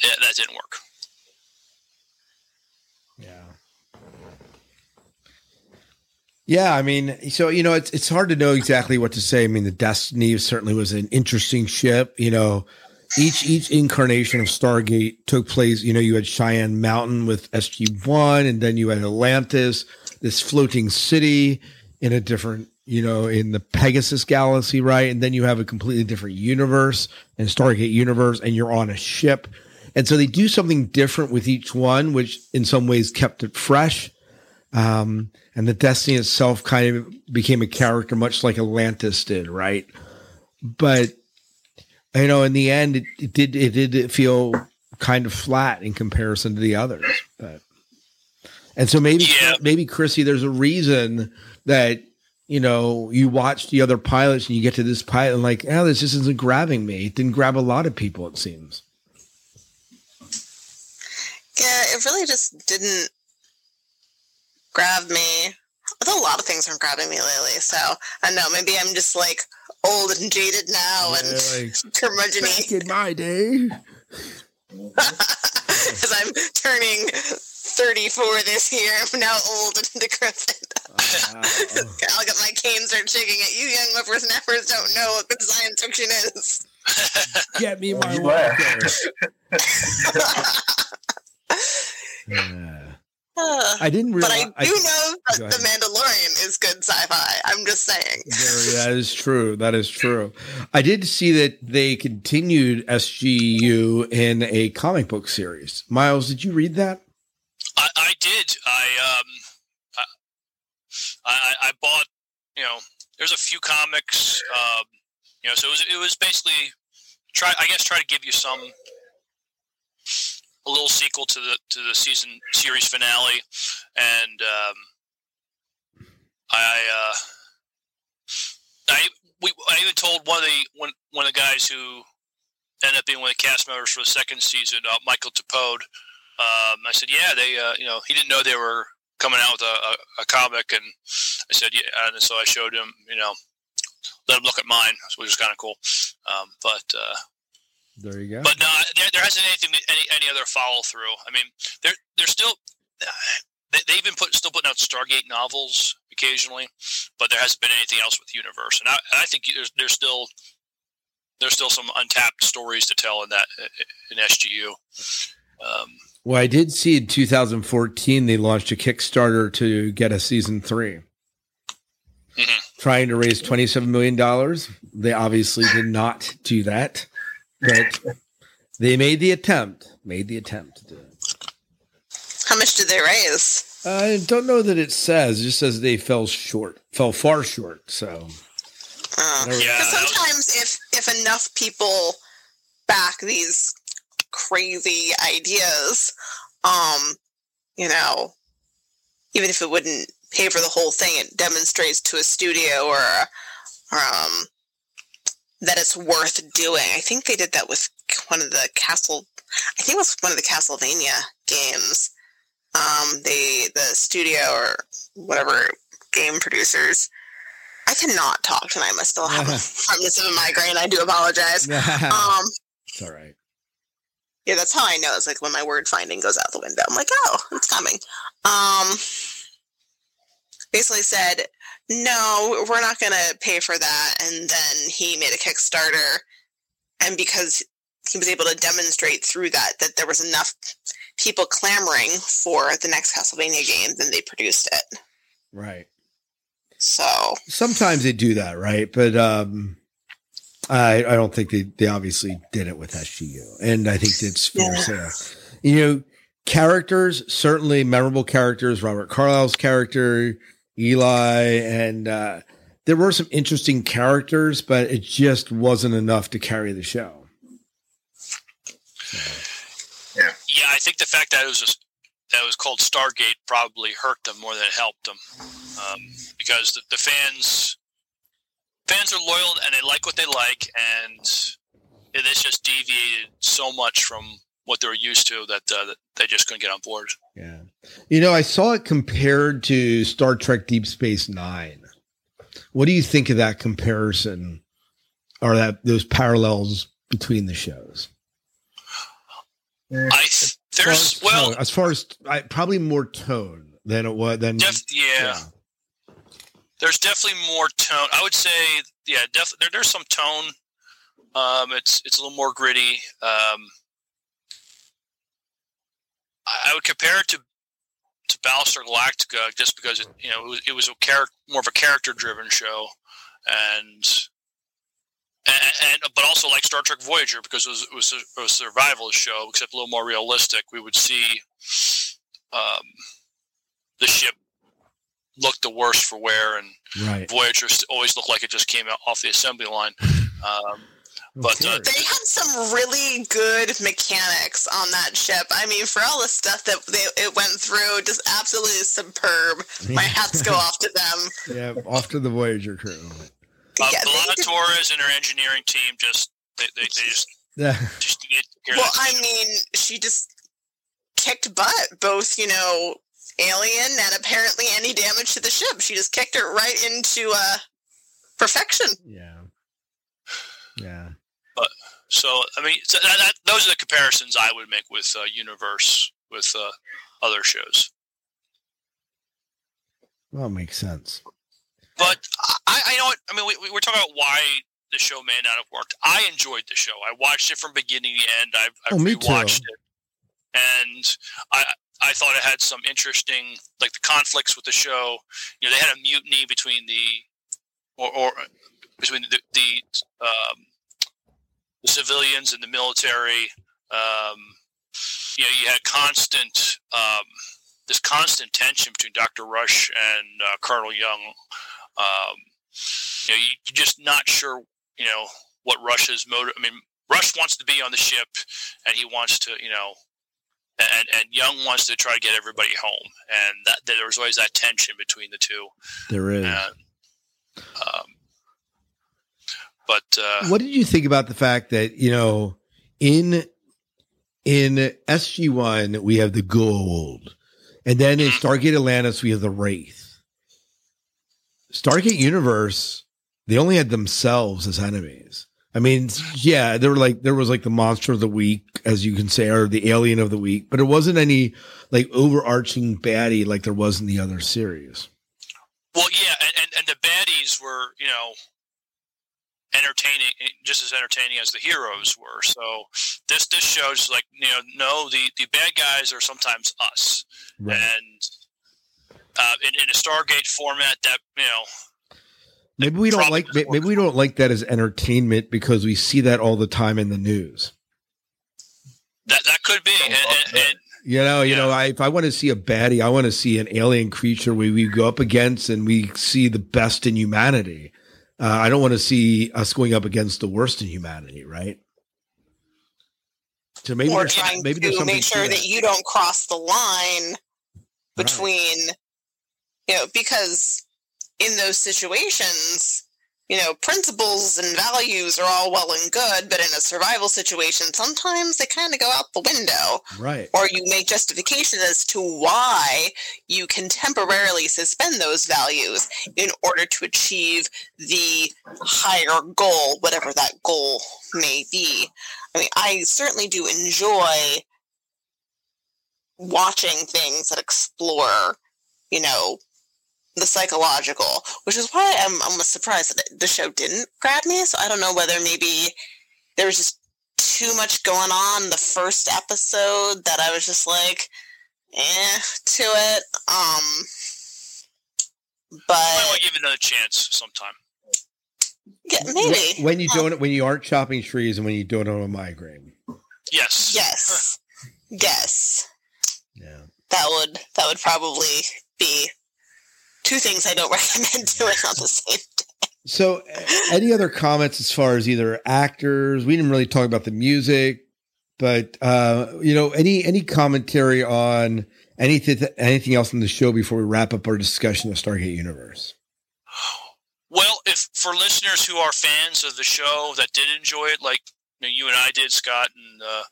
th- that didn't work. Yeah. Yeah, I mean, so you know, it's it's hard to know exactly what to say. I mean, the Destiny certainly was an interesting ship. You know, each each incarnation of Stargate took place. You know, you had Cheyenne Mountain with SG One, and then you had Atlantis, this floating city in a different, you know, in the Pegasus galaxy, right? And then you have a completely different universe and Stargate universe, and you're on a ship. And so they do something different with each one, which in some ways kept it fresh. Um, and the Destiny itself kind of became a character, much like Atlantis did, right? But you know, in the end, it, it did it did feel kind of flat in comparison to the others. But and so maybe Yeah. maybe Chrissy, there's a reason that you know you watch the other pilots and you get to this pilot and like, oh, this just isn't grabbing me. It didn't grab a lot of people, it seems. Yeah, it really just didn't grab me. Although a lot of things aren't grabbing me lately, so I don't know maybe I'm just like old and jaded now and curmudgeon Back in my day. because I'm turning 34 this year. I'm now old and decrepit. I'll get my cane start shaking at you young whippersnappers don't know what good science fiction is. Get me my You walker. Uh, I didn't but. I do know that The Mandalorian is good sci-fi. I'm just saying. Very- that is true. That is true. I did see that they continued SGU in a comic book series. Miles, did you read that? I, I did. I um, I, I I bought. You know, there's a few comics. Um, you know, so it was it was basically try. I guess try to give you some a little sequel to the to the season series finale, and um, I uh, I we I even told one of the one one of the guys who ended up being one of the cast members for the second season, uh, Michael Dopud. Um, I said, yeah, they, uh, you know, he didn't know they were coming out with a, a, a comic, and I said, yeah, and so I showed him, you know, let him look at mine, which was kind of cool. Um, but uh, There you go. but no, there, there hasn't anything any any other follow through. I mean, they're they're still they, they've been put still putting out Stargate novels occasionally, but there hasn't been anything else with Universe, and I, I think there's there's still there's still some untapped stories to tell in that in SGU. Um, Well, I did see in 2014 they launched a Kickstarter to get a season 3 Mhm. trying to raise 27 million dollars. They obviously did not do that, but they made the attempt. Made the attempt to do it. How much did they raise? I don't know that it says. It just says they fell short, fell far short. So Uh, Yeah, Because sometimes if if enough people back these crazy ideas, um, you know, even if it wouldn't pay for the whole thing, it demonstrates to a studio or um that it's worth doing. I think they did that with one of the Castle. I think it was one of the Castlevania games. Um, they the studio or whatever game producers. I cannot talk tonight. I still have a of a migraine. I do apologize. Um, it's all right. yeah, that's how I know. It's like when my word finding goes out the window. I'm like, oh, it's coming. Um, basically said, no, we're not going to pay for that. And then he made a Kickstarter, and because he was able to demonstrate through that that there was enough people clamoring for the next Castlevania game, then they produced it. Right. So Sometimes they do that, right? But um I I don't think they they obviously did it with SGU. And I think it's fair to say. You know, characters, certainly memorable characters, Robert Carlyle's character, Eli, and uh there were some interesting characters, but it just wasn't enough to carry the show. Yeah, yeah. I think the fact that it was just, that it was called Stargate probably hurt them more than it helped them, um, because the, the fans fans are loyal and they like what they like, and it is just deviated so much from what they were used to that, uh, that they just couldn't get on board. Yeah. You know, I saw it compared to Star Trek Deep Space Nine. What do you think of that comparison or that those parallels between the shows? I there's as well, tone- as far as I, probably more tone than it was than def, yeah, there's definitely more tone. I would say, yeah, def, there, there's some tone. Um, it's it's a little more gritty. Um, I, would compare it to to Battlestar Galactica just because it you know it was, it was a character more of a character driven show, and, and and but also like Star Trek Voyager because it was it was a, a survivalist show except a little more realistic. We would see um, the ship look the worst for wear and right. Voyager always looked like it just came out off the assembly line. Um, but, uh, they had some really good mechanics on that ship. I mean, for all the stuff that they, it went through, just absolutely superb. My hats go off to them. yeah, off to the Voyager crew. uh, Yeah, they B'Elanna did- Torres and her engineering team just they, they, they just yeah. just get care well. that I mean, she just kicked butt, both, you know, alien and apparently any damage to the ship. She just kicked it right into uh, perfection. Yeah. Yeah. So I mean, so that, that, those are the comparisons I would make with uh, Universe with uh, other shows. Well, it makes sense. But I, I know what I mean. We, we were talking about why the show may not have worked. I enjoyed the show. I watched it from beginning to end. I've, I've Oh, me too. rewatched it, and I I thought it had some interesting like the conflicts with the show. You know, they had a mutiny between the or, or between the the, um, the civilians and the military. Um, you know, you had constant um, this constant tension between Dr. Rush and uh, Colonel Young. Um, you know, you, you're just not sure, you know, what Rush's motive. I mean, Rush wants to be on the ship, and he wants to, you know, and and Young wants to try to get everybody home, and that, that there was always that tension between the two. There is. And, um, but uh, what did you think about the fact that you know in in SG One we have the Goa'uld, and then in Stargate Atlantis we have the Wraith. Stargate Universe, they only had themselves as enemies. I mean, yeah, there were like there was like the monster of the week, as you can say, or the alien of the week, but it wasn't any like overarching baddie like there was in the other series. Well, yeah, and, and, and the baddies were, you know, entertaining, just as entertaining as the heroes were. So this this shows like, you know, no, the the bad guys are sometimes us, Right. and uh, in, in a Stargate format, that you know, Maybe we don't like Probably maybe we don't like that as entertainment because we see that all the time in the news. that that could be, and, and, and You know, you Yeah. know, I, if I want to see a baddie, I want to see an alien creature we, we go up against and we see the best in humanity. Uh, I don't want to see us going up against the worst in humanity, right? So maybe or trying maybe to make sure to that you don't cross the line between you know because in those situations you know principles and values are all well and good but in a survival situation sometimes they kind of go out the window right. or you make justification as to why you can temporarily suspend those values in order to achieve the higher goal, whatever that goal may be. I mean, I certainly do enjoy watching things that explore, you know, the psychological, which is why I'm almost surprised that the show didn't grab me. So I don't know whether maybe there was just too much going on the first episode that I was just like, eh, to it. Um, but want to give it another chance sometime. yeah, maybe. When, when you don't, when you aren't chopping trees, and when you don't have a migraine. Yes. Yes. Yes. Yeah. That would that would probably be two things I don't recommend doing on the same day. So, any other comments as far as either actors? We didn't really talk about the music, but uh, you know, any any commentary on anything anything else in the show before we wrap up our discussion of Stargate Universe? Well, if for listeners who are fans of the show that did enjoy it, like you, know, you and I did, Scott and uh,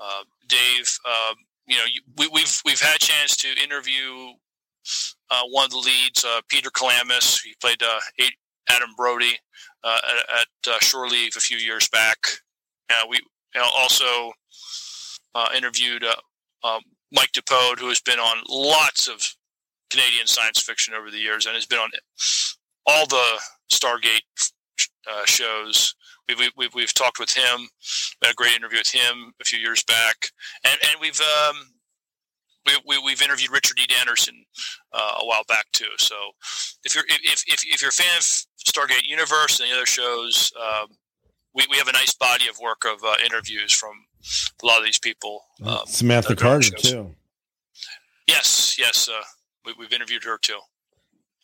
uh, Dave, um, you know, you, we, we've we've had a chance to interview uh, one of the leads, uh, Peter Kelamis. He played uh, Adam Brody uh, at, at Shore Leave a few years back. We also interviewed Mike Dopud, who has been on lots of Canadian science fiction over the years and has been on all the Stargate uh, shows. We've, we've- we've, talked with him. Had a great interview with him a few years back. And, and we've, um, we, we, we've interviewed Richard D. Anderson uh, a while back too. So if you're if, if, if you're a fan of Stargate Universe and the other shows, um, we, we have a nice body of work of uh, interviews from a lot of these people. Um, Samantha that are doing Carter too. Yes, yes, uh, we, we've interviewed her too.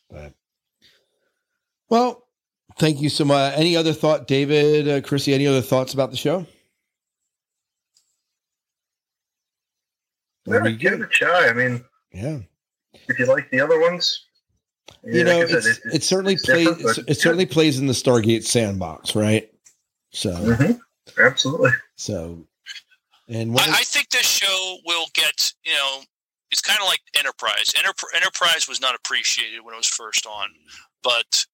But, well, thank you so much. Any other thought, David, uh, Chrissy? Any other thoughts about the show? Yeah, give it a try. I mean, Yeah. if you like the other ones, you yeah, know, like I it's, said, it certainly it's plays. different, It, it certainly plays in the Stargate sandbox, right? So, Mhm. absolutely. so, and what? I, I think this show will get, you know, it's kind of like Enterprise. Enterp- Enterprise was not appreciated when it was first on, but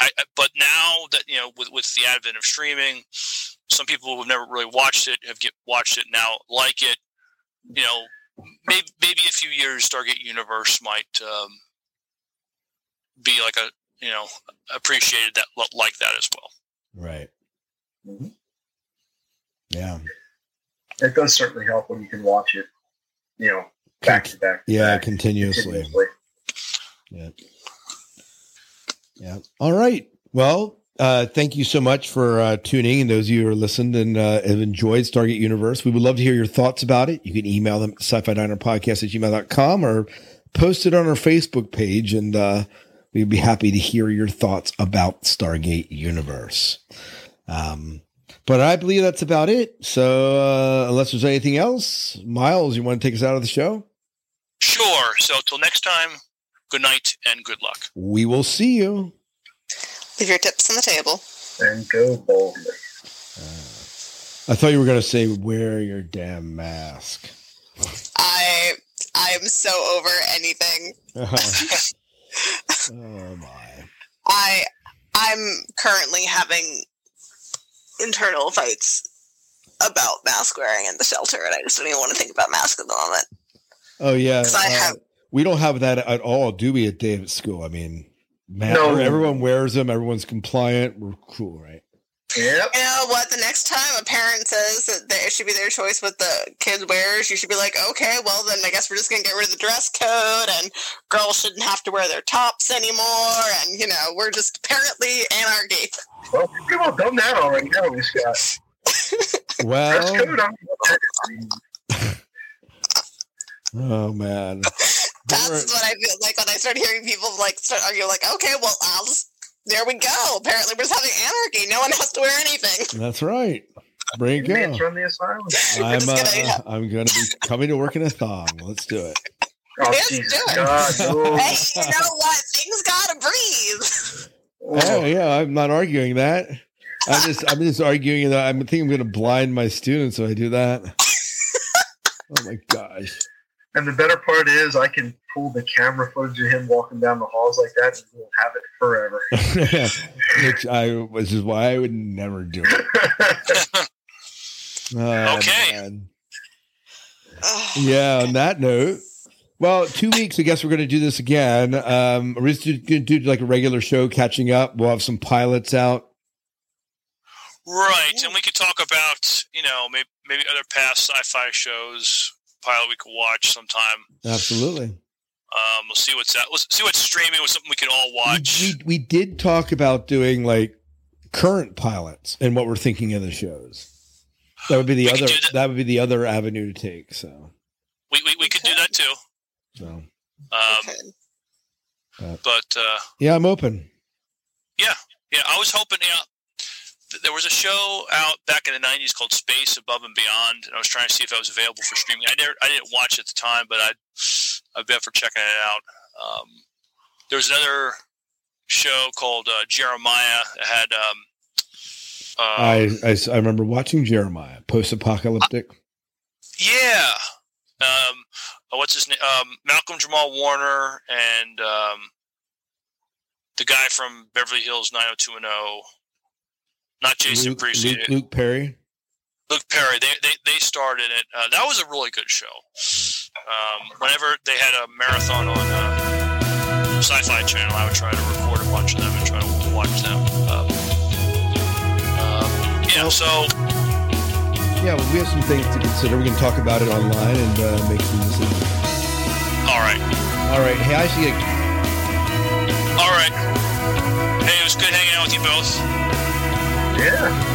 I, I- but now that you know, with with the advent of streaming, some people who've never really watched it have get watched it now like it. You know, maybe maybe a few years Stargate Universe might um, be like a you know appreciated that like that as well. right. Mhm. Yeah. It does certainly help when you can watch it, you know, back to back. to Yeah. back, Continuously. continuously. Yeah. Yeah. All right. Well, uh, thank you so much for uh, tuning in. Those of you who are listened and uh, have enjoyed Stargate Universe, we would love to hear your thoughts about it. You can email them at sci-fi diner podcast at gmail.com or post it on our Facebook page and uh, we'd be happy to hear your thoughts about Stargate Universe. Um, but I believe that's about it. So uh, unless there's anything else, Miles, you want to take us out of the show? Sure. So till next time, good night and good luck. We will see you. Leave your tips on the table. And go boldly. I thought you were going to say, wear your damn mask. I I am so over anything. oh, my. I I'm currently having internal fights about mask wearing in the shelter, and I just don't even want to think about masks at the moment. Oh, yeah. 'Cause I uh, have- we don't have that at all, do we, at David School? I mean, man, No. everyone wears them. Everyone's compliant. We're cool, right? Yep. You know what? The next time a parent says that it should be their choice what the kid wears, you should be like, okay, well then I guess we're just gonna get rid of the dress code, and girls shouldn't have to wear their tops anymore, and you know we're just apparently anarchy. Well, people have done that already, haven't we, Scott? Dress Well, code, I'm- oh, man. That's what I feel like when I start hearing people like start arguing, like, okay, well I'll just There we go. Apparently, we're just having anarchy. No one has to wear anything. That's right. Bring it Inmates go. run the asylum. I'm just uh, gonna- I'm gonna be coming to work in a thong. Let's do it. Oh, Yes, Jesus do it. God. Oh, Hey, you know what? Things gotta breathe. Oh yeah, I'm not arguing that. I'm just I'm just arguing that I think I'm gonna blind my students if I do that. Oh my gosh. And the better part is, I can pull the camera footage of him walking down the halls like that, and we'll have it forever. Which I which is why I would never do it. Oh, Okay. man. Yeah, on that note. Well, two weeks, I guess we're going to do this again. Um, we're just going to do like a regular show catching up. We'll have some pilots out. Right, and we could talk about you know maybe maybe other past sci-fi shows pilot we could watch sometime. Absolutely. Um, we'll see what's that. We'll see what's streaming. Was something we can all watch. We, we, we did talk about doing like current pilots and what we're thinking of the shows. That would be the We other. that. That would be the other avenue to take. So, We, we, we could do that too. so Um, Okay. but uh, yeah, I'm open. yeah, yeah. I was hoping. Yeah, th- there was a show out back in the '90s called Space Above and Beyond, and I was trying to see if it was available for streaming. I never, I didn't watch it at the time, but I'd, I'd bet for checking it out. Um, there was another show called uh, Jeremiah that had. Um, uh, I, I I remember watching Jeremiah, post-apocalyptic. Yeah. Um, uh, what's his name? Um, Malcolm Jamal Warner and um, the guy from Beverly Hills 90210. Not Jason Luke, Priestley. Luke, Luke, Luke Perry. Perry. They, they they started it. Uh, that was a really good show. Um, whenever they had a marathon on uh, Sci-Fi Channel, I would try to record a bunch of them and try to watch them. Um, um, yeah. So Yeah, well, we have some things to consider. We can talk about it online and uh, make some decisions. all right. All right. Hey, I see. A, All right. Hey, it was good hanging out with you both. Yeah.